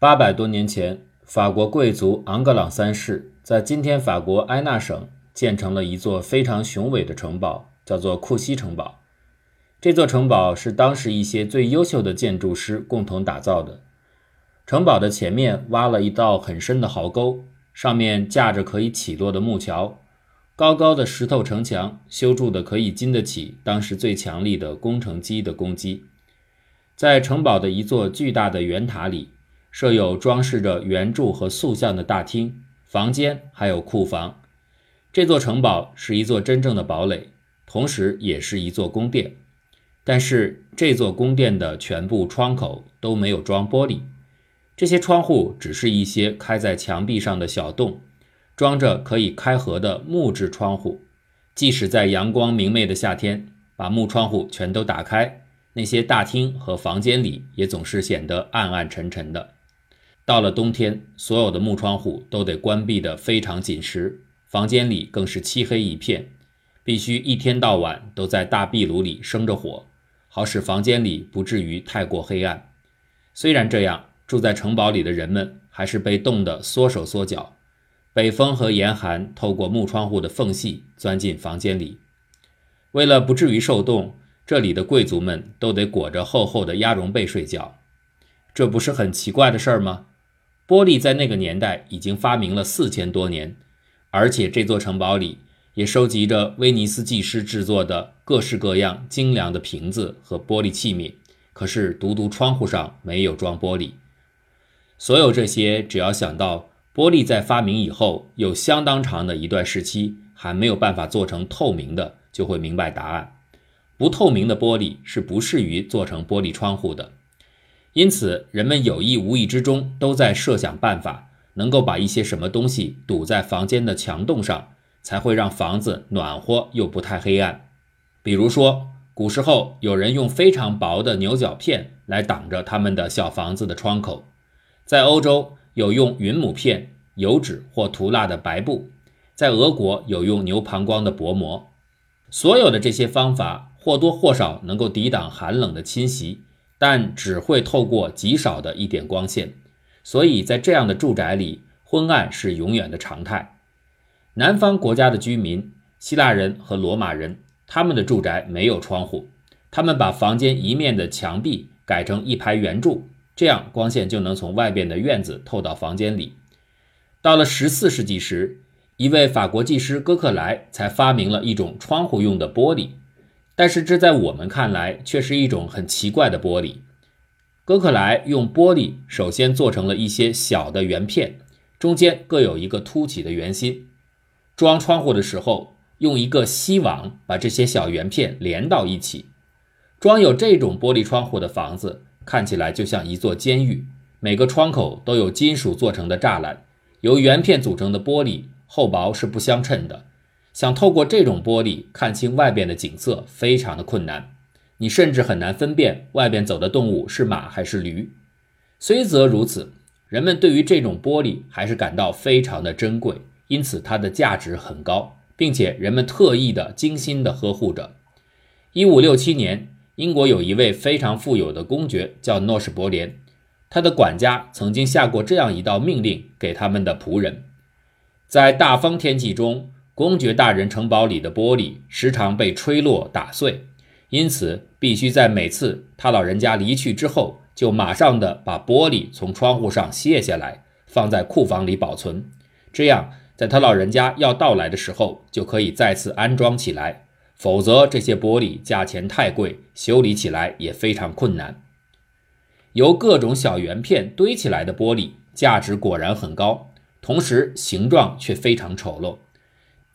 八百多年前，法国贵族昂格朗三世在今天法国埃纳省建成了一座非常雄伟的城堡，叫做库西城堡。这座城堡是当时一些最优秀的建筑师共同打造的。城堡的前面挖了一道很深的壕沟，上面架着可以起落的木桥，高高的石头城墙修筑的可以经得起当时最强力的工程机的攻击。在城堡的一座巨大的圆塔里。设有装饰着圆柱和塑像的大厅、房间，还有库房。这座城堡是一座真正的堡垒，同时也是一座宫殿。但是这座宫殿的全部窗口都没有装玻璃，这些窗户只是一些开在墙壁上的小洞，装着可以开合的木质窗户。即使在阳光明媚的夏天，把木窗户全都打开，那些大厅和房间里也总是显得暗暗沉沉的。到了冬天，所有的木窗户都得关闭得非常紧实，房间里更是漆黑一片，必须一天到晚都在大壁炉里生着火，好使房间里不至于太过黑暗。虽然这样，住在城堡里的人们还是被冻得缩手缩脚，北风和严寒透过木窗户的缝隙钻进房间里。为了不至于受冻，这里的贵族们都得裹着厚厚的鸭绒被睡觉，这不是很奇怪的事儿吗？玻璃在那个年代已经发明了四千多年，而且这座城堡里也收集着威尼斯技师制作的各式各样精良的瓶子和玻璃器皿。可是独独窗户上没有装玻璃。所有这些，只要想到玻璃在发明以后有相当长的一段时期还没有办法做成透明的，就会明白答案：不透明的玻璃是不适于做成玻璃窗户的。因此，人们有意无意之中都在设想办法，能够把一些什么东西堵在房间的墙洞上，才会让房子暖和又不太黑暗。比如说，古时候有人用非常薄的牛角片来挡着他们的小房子的窗口；在欧洲有用云母片、油纸或涂蜡的白布；在俄国有用牛膀胱的薄膜。所有的这些方法或多或少能够抵挡寒冷的侵袭。但只会透过极少的一点光线，所以在这样的住宅里，昏暗是永远的常态。南方国家的居民，希腊人和罗马人，他们的住宅没有窗户，他们把房间一面的墙壁改成一排圆柱，这样光线就能从外边的院子透到房间里。到了十四世纪时，一位法国技师哥克莱才发明了一种窗户用的玻璃。但是这在我们看来却是一种很奇怪的玻璃。哥克莱用玻璃首先做成了一些小的圆片，中间各有一个凸起的圆心。装窗户的时候，用一个锡网把这些小圆片连到一起。装有这种玻璃窗户的房子看起来就像一座监狱，每个窗口都有金属做成的栅栏，由圆片组成的玻璃厚薄是不相称的。想透过这种玻璃看清外边的景色，非常的困难。你甚至很难分辨外边走的动物是马还是驴。虽则如此，人们对于这种玻璃还是感到非常的珍贵，因此它的价值很高，并且人们特意的精心的呵护着。一五六七年，英国有一位非常富有的公爵叫诺什伯连，他的管家曾经下过这样一道命令给他们的仆人：在大风天气中。公爵大人城堡里的玻璃时常被吹落打碎，因此必须在每次他老人家离去之后，就马上的把玻璃从窗户上卸下来，放在库房里保存。这样，在他老人家要到来的时候，就可以再次安装起来。否则，这些玻璃价钱太贵，修理起来也非常困难。由各种小圆片堆起来的玻璃，价值果然很高，同时形状却非常丑陋。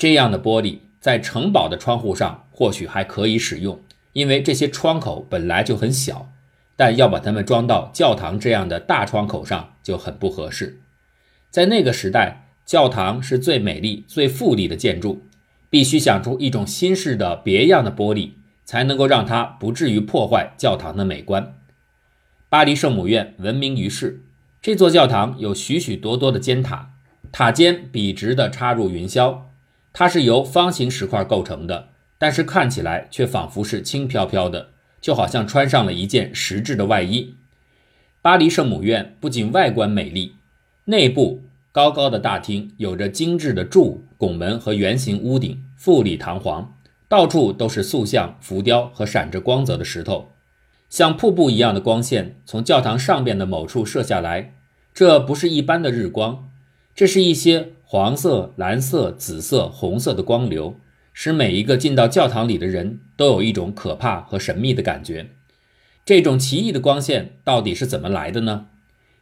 这样的玻璃在城堡的窗户上或许还可以使用，因为这些窗口本来就很小。但要把它们装到教堂这样的大窗口上就很不合适。在那个时代，教堂是最美丽、最富丽的建筑，必须想出一种新式的别样的玻璃，才能够让它不至于破坏教堂的美观。巴黎圣母院闻名于世，这座教堂有许许多多的尖塔，塔尖笔直地插入云霄。它是由方形石块构成的，但是看起来却仿佛是轻飘飘的，就好像穿上了一件实质的外衣。巴黎圣母院不仅外观美丽，内部高高的大厅有着精致的柱、拱门和圆形屋顶，富丽堂皇。到处都是塑像、浮雕和闪着光泽的石头，像瀑布一样的光线从教堂上边的某处射下来。这不是一般的日光，这是一些黄色、蓝色、紫色、红色的光流，使每一个进到教堂里的人都有一种可怕和神秘的感觉。这种奇异的光线到底是怎么来的呢？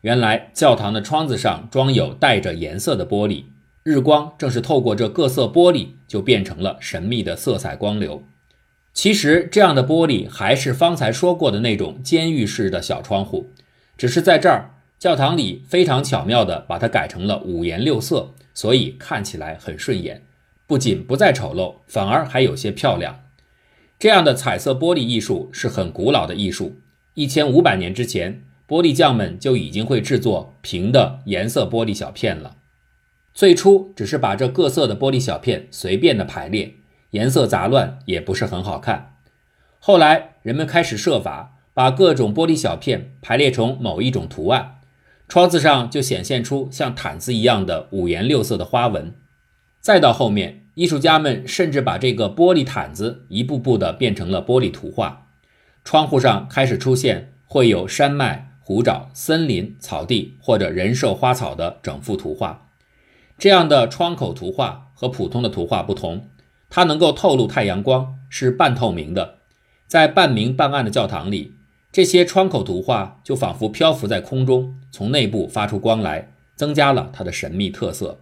原来教堂的窗子上装有带着颜色的玻璃，日光正是透过这各色玻璃，就变成了神秘的色彩光流。其实这样的玻璃还是方才说过的那种监狱式的小窗户，只是在这儿教堂里非常巧妙地把它改成了五颜六色，所以看起来很顺眼，不仅不再丑陋，反而还有些漂亮。这样的彩色玻璃艺术是很古老的艺术。一千五百年之前，玻璃匠们就已经会制作平的颜色玻璃小片了。最初只是把这各色的玻璃小片随便的排列，颜色杂乱，也不是很好看。后来人们开始设法把各种玻璃小片排列成某一种图案，窗子上就显现出像毯子一样的五颜六色的花纹。再到后面。艺术家们甚至把这个玻璃毯子一步步地变成了玻璃图画，窗户上开始出现绘有山脉、湖沼、森林、草地或者人兽花草的整幅图画。这样的窗口图画和普通的图画不同，它能够透露太阳光，是半透明的。在半明半暗的教堂里，这些窗口图画就仿佛漂浮在空中，从内部发出光来，增加了它的神秘特色。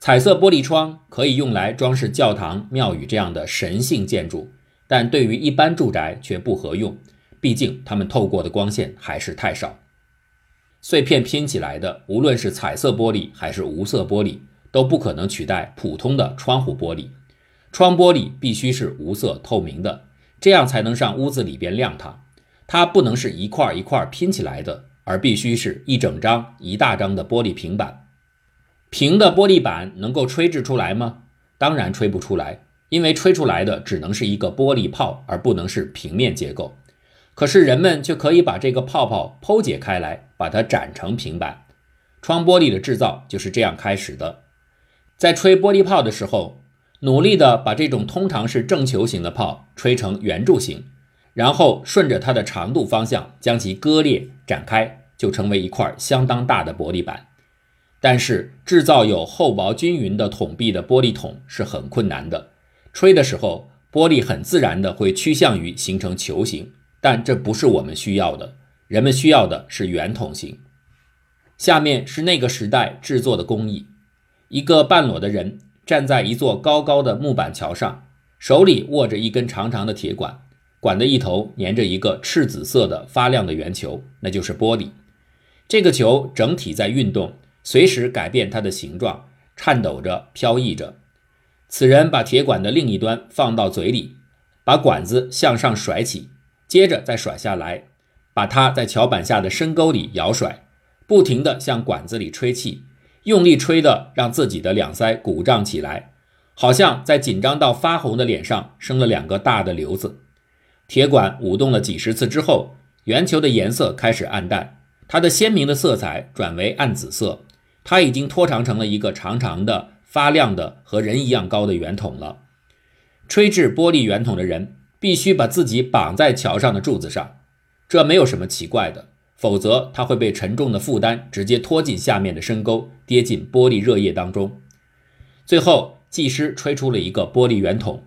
彩色玻璃窗可以用来装饰教堂、庙宇这样的神性建筑，但对于一般住宅却不合用，毕竟它们透过的光线还是太少。碎片拼起来的，无论是彩色玻璃还是无色玻璃，都不可能取代普通的窗户玻璃。窗玻璃必须是无色透明的，这样才能让屋子里边亮堂。它不能是一块一块拼起来的，而必须是一整张、一大张的玻璃平板。平的玻璃板能够吹制出来吗？当然吹不出来，因为吹出来的只能是一个玻璃泡，而不能是平面结构。可是人们却可以把这个泡泡剖解开来，把它展成平板。窗玻璃的制造就是这样开始的。在吹玻璃泡的时候，努力的把这种通常是正球形的泡吹成圆柱形，然后顺着它的长度方向将其割裂展开，就成为一块相当大的玻璃板。但是制造有厚薄均匀的筒壁的玻璃筒是很困难的，吹的时候玻璃很自然的会趋向于形成球形，但这不是我们需要的，人们需要的是圆筒形。下面是那个时代制作的工艺：一个半裸的人站在一座高高的木板桥上，手里握着一根长长的铁管，管的一头粘着一个赤紫色的发亮的圆球，那就是玻璃。这个球整体在运动。随时改变它的形状，颤抖着，飘逸着。此人把铁管的另一端放到嘴里，把管子向上甩起，接着再甩下来，把它在桥板下的深沟里摇甩，不停地向管子里吹气，用力吹的让自己的两腮鼓胀起来，好像在紧张到发红的脸上生了两个大的瘤子。铁管舞动了几十次之后，圆球的颜色开始暗淡，它的鲜明的色彩转为暗紫色。它已经拖长成了一个长长的、发亮的、和人一样高的圆筒了。吹制玻璃圆筒的人必须把自己绑在桥上的柱子上，这没有什么奇怪的，否则他会被沉重的负担直接拖进下面的深沟，跌进玻璃热液当中。最后，技师吹出了一个玻璃圆筒，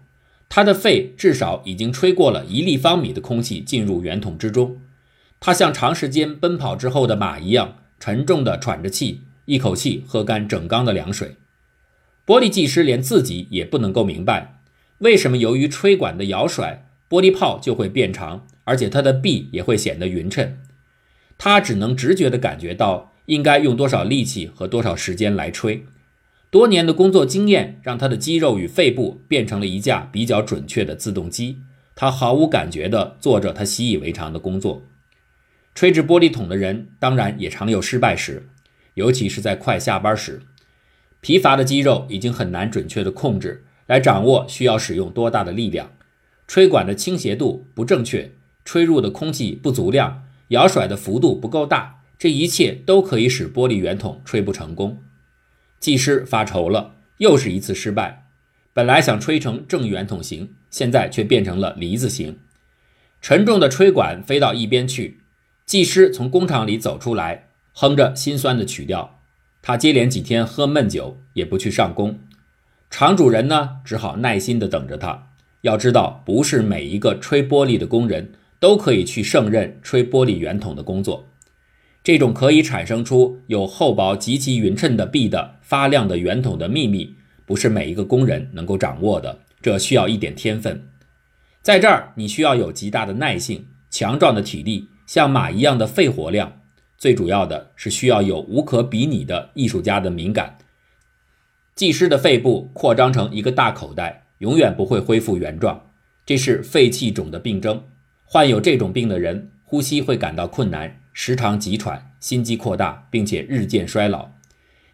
他的肺至少已经吹过了一立方米的空气进入圆筒之中。他像长时间奔跑之后的马一样，沉重地喘着气。一口气喝干整缸的凉水，玻璃技师连自己也不能够明白，为什么由于吹管的摇甩，玻璃泡就会变长，而且它的壁也会显得匀称。他只能直觉地感觉到应该用多少力气和多少时间来吹。多年的工作经验让他的肌肉与肺部变成了一架比较准确的自动机，他毫无感觉地做着他习以为常的工作。吹制玻璃桶的人当然也常有失败时。尤其是在快下班时，疲乏的肌肉已经很难准确地控制，来掌握需要使用多大的力量。吹管的倾斜度不正确，吹入的空气不足量，摇甩的幅度不够大，这一切都可以使玻璃圆筒吹不成功。技师发愁了，又是一次失败。本来想吹成正圆筒形，现在却变成了梨子形。沉重的吹管飞到一边去，技师从工厂里走出来，哼着心酸的曲调。他接连几天喝闷酒，也不去上工。厂主人呢，只好耐心地等着他。要知道，不是每一个吹玻璃的工人都可以去胜任吹玻璃圆筒的工作。这种可以产生出有厚薄极其匀称的壁的发亮的圆筒的秘密，不是每一个工人能够掌握的。这需要一点天分。在这儿，你需要有极大的耐性、强壮的体力、像马一样的肺活量。最主要的是需要有无可比拟的艺术家的敏感。技师的肺部扩张成一个大口袋，永远不会恢复原状，这是肺气肿的病症。患有这种病的人，呼吸会感到困难，时常急喘，心肌扩大，并且日渐衰老。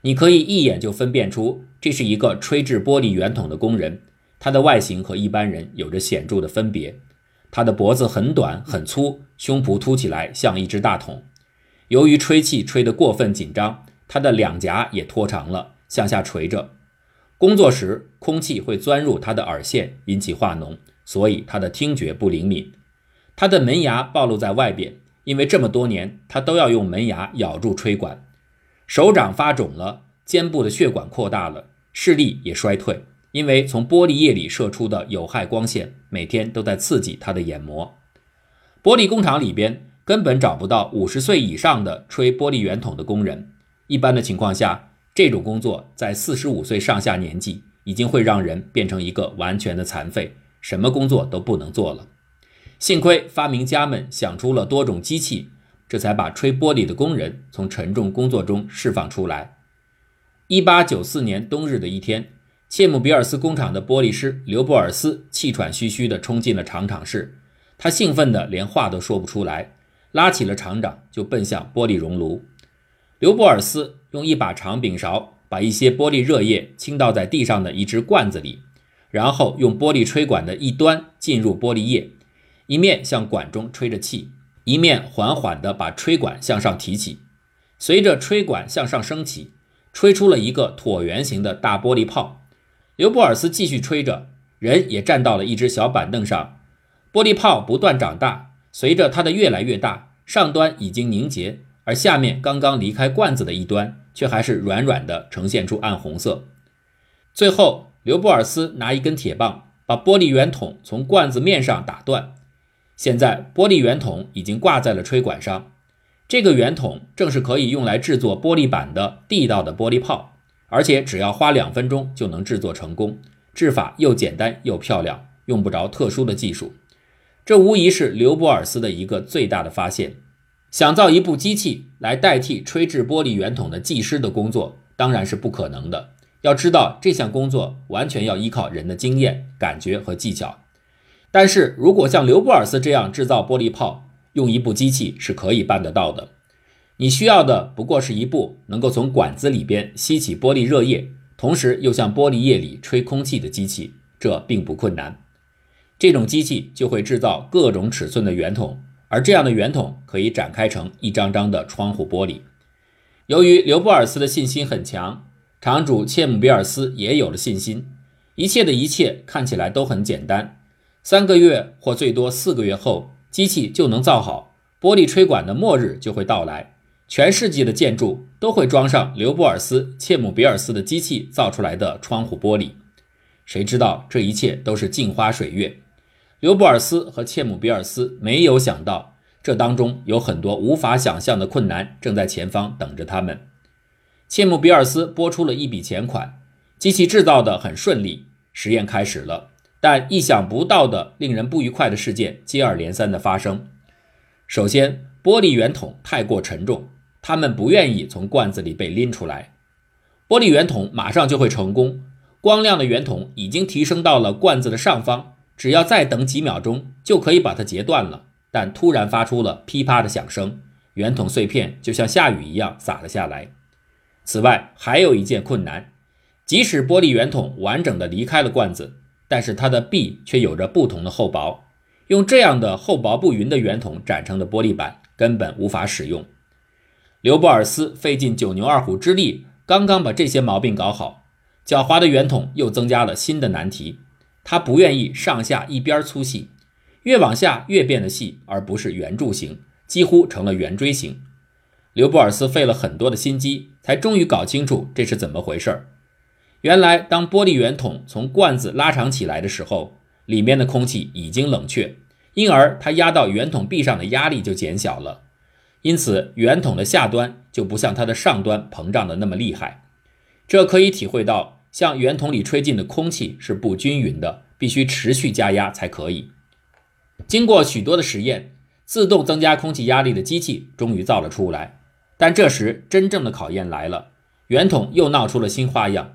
你可以一眼就分辨出这是一个吹制玻璃圆筒的工人，他的外形和一般人有着显著的分别。他的脖子很短很粗，胸脯凸起来像一只大桶。由于吹气吹得过分紧张，他的两颊也拖长了，向下垂着。工作时，空气会钻入他的耳线，引起化脓，所以他的听觉不灵敏。他的门牙暴露在外边，因为这么多年他都要用门牙咬住吹管。手掌发肿了，肩部的血管扩大了，视力也衰退，因为从玻璃液里射出的有害光线每天都在刺激他的眼膜。玻璃工厂里边。根本找不到五十岁以上的吹玻璃圆筒的工人。一般的情况下，这种工作在四十五岁上下年纪已经会让人变成一个完全的残废，什么工作都不能做了。幸亏发明家们想出了多种机器，这才把吹玻璃的工人从沉重工作中释放出来。一八九四年冬日的一天，切姆比尔斯工厂的玻璃师刘布尔斯气喘吁吁地冲进了厂长室，他兴奋得连话都说不出来。拉起了厂长，就奔向玻璃熔炉。刘布尔斯用一把长柄勺把一些玻璃热液倾倒在地上的一只罐子里，然后用玻璃吹管的一端进入玻璃液，一面向管中吹着气，一面缓缓地把吹管向上提起。随着吹管向上升起，吹出了一个椭圆形的大玻璃泡。刘布尔斯继续吹着，人也站到了一只小板凳上，玻璃泡不断长大。随着它的越来越大，上端已经凝结，而下面刚刚离开罐子的一端却还是软软的，呈现出暗红色。最后，刘布尔斯拿一根铁棒把玻璃圆筒从罐子面上打断。现在，玻璃圆筒已经挂在了吹管上。这个圆筒正是可以用来制作玻璃板的地道的玻璃泡，而且只要花两分钟就能制作成功。制法又简单又漂亮，用不着特殊的技术。这无疑是刘伯尔斯的一个最大的发现。想造一部机器来代替吹制玻璃圆筒的技师的工作，当然是不可能的。要知道，这项工作完全要依靠人的经验、感觉和技巧。但是如果像刘布尔斯这样制造玻璃泡，用一部机器是可以办得到的。你需要的不过是一部能够从管子里边吸起玻璃热液，同时又向玻璃液里吹空气的机器，这并不困难。这种机器就会制造各种尺寸的圆筒，而这样的圆筒可以展开成一张张的窗户玻璃。由于刘布尔斯的信心很强，厂主切姆比尔斯也有了信心。一切的一切看起来都很简单，三个月或最多四个月后，机器就能造好，玻璃吹管的末日就会到来，全世界的建筑都会装上刘布尔斯、切姆比尔斯的机器造出来的窗户玻璃。谁知道这一切都是镜花水月？刘布尔斯和切姆比尔斯没有想到，这当中有很多无法想象的困难正在前方等着他们。切姆比尔斯拨出了一笔钱款，机器制造的很顺利，实验开始了。但意想不到的、令人不愉快的事件接二连三的发生。首先，玻璃圆筒太过沉重，他们不愿意从罐子里被拎出来。玻璃圆筒马上就会成功，光亮的圆筒已经提升到了罐子的上方。只要再等几秒钟，就可以把它截断了。但突然发出了噼啪的响声，圆筒碎片就像下雨一样洒了下来。此外，还有一件困难：即使玻璃圆筒完整的离开了罐子，但是它的壁却有着不同的厚薄。用这样的厚薄不匀的圆筒展成的玻璃板，根本无法使用。刘布尔斯费尽九牛二虎之力，刚刚把这些毛病搞好，狡猾的圆筒又增加了新的难题。他不愿意上下一边粗细，越往下越变得细，而不是圆柱形，几乎成了圆锥形。刘布尔斯费了很多的心机，才终于搞清楚这是怎么回事儿。原来，当玻璃圆筒从罐子拉长起来的时候，里面的空气已经冷却，因而它压到圆筒壁上的压力就减小了。因此，圆筒的下端就不像它的上端膨胀的那么厉害。这可以体会到，向圆筒里吹进的空气是不均匀的，必须持续加压才可以。经过许多的实验，自动增加空气压力的机器终于造了出来。但这时，真正的考验来了，圆筒又闹出了新花样。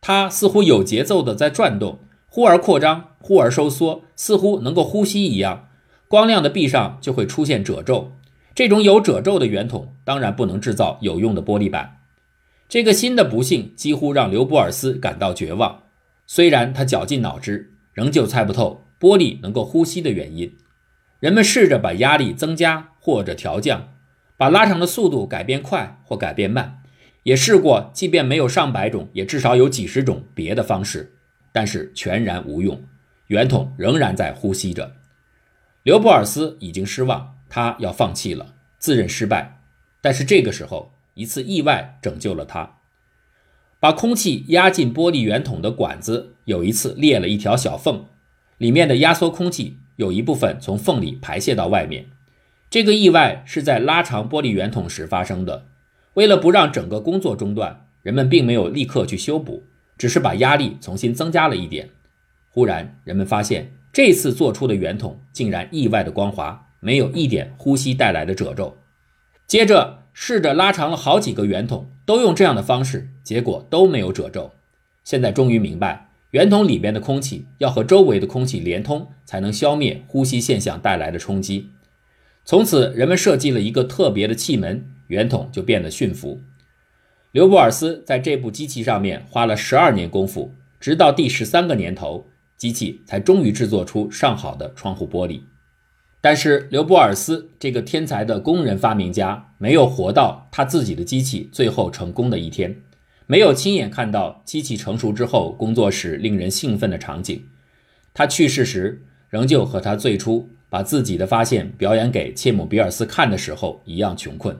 它似乎有节奏地在转动，忽而扩张，忽而收缩，似乎能够呼吸一样。光亮的壁上就会出现褶皱。这种有褶皱的圆筒当然不能制造有用的玻璃板。这个新的不幸几乎让刘伯尔斯感到绝望。虽然他绞尽脑汁，仍旧猜不透玻璃能够呼吸的原因。人们试着把压力增加或者调降，把拉长的速度改变快或改变慢，也试过，即便没有上百种，也至少有几十种别的方式，但是全然无用。圆筒仍然在呼吸着。刘伯尔斯已经失望。他要放弃了，自认失败，但是这个时候，一次意外拯救了他。把空气压进玻璃圆筒的管子有一次裂了一条小缝，里面的压缩空气有一部分从缝里排泄到外面。这个意外是在拉长玻璃圆筒时发生的。为了不让整个工作中断，人们并没有立刻去修补，只是把压力重新增加了一点。忽然，人们发现这次做出的圆筒竟然意外的光滑。没有一点呼吸带来的褶皱。接着试着拉长了好几个圆筒，都用这样的方式，结果都没有褶皱。现在终于明白，圆筒里面的空气要和周围的空气连通，才能消灭呼吸现象带来的冲击。从此，人们设计了一个特别的气门，圆筒就变得驯服。刘布尔斯在这部机器上面花了十二年功夫，直到第十三个年头，机器才终于制作出上好的窗户玻璃。但是刘伯尔斯这个天才的工人发明家没有活到他自己的机器最后成功的一天，没有亲眼看到机器成熟之后工作时令人兴奋的场景。他去世时，仍旧和他最初把自己的发现表演给切姆比尔斯看的时候一样穷困。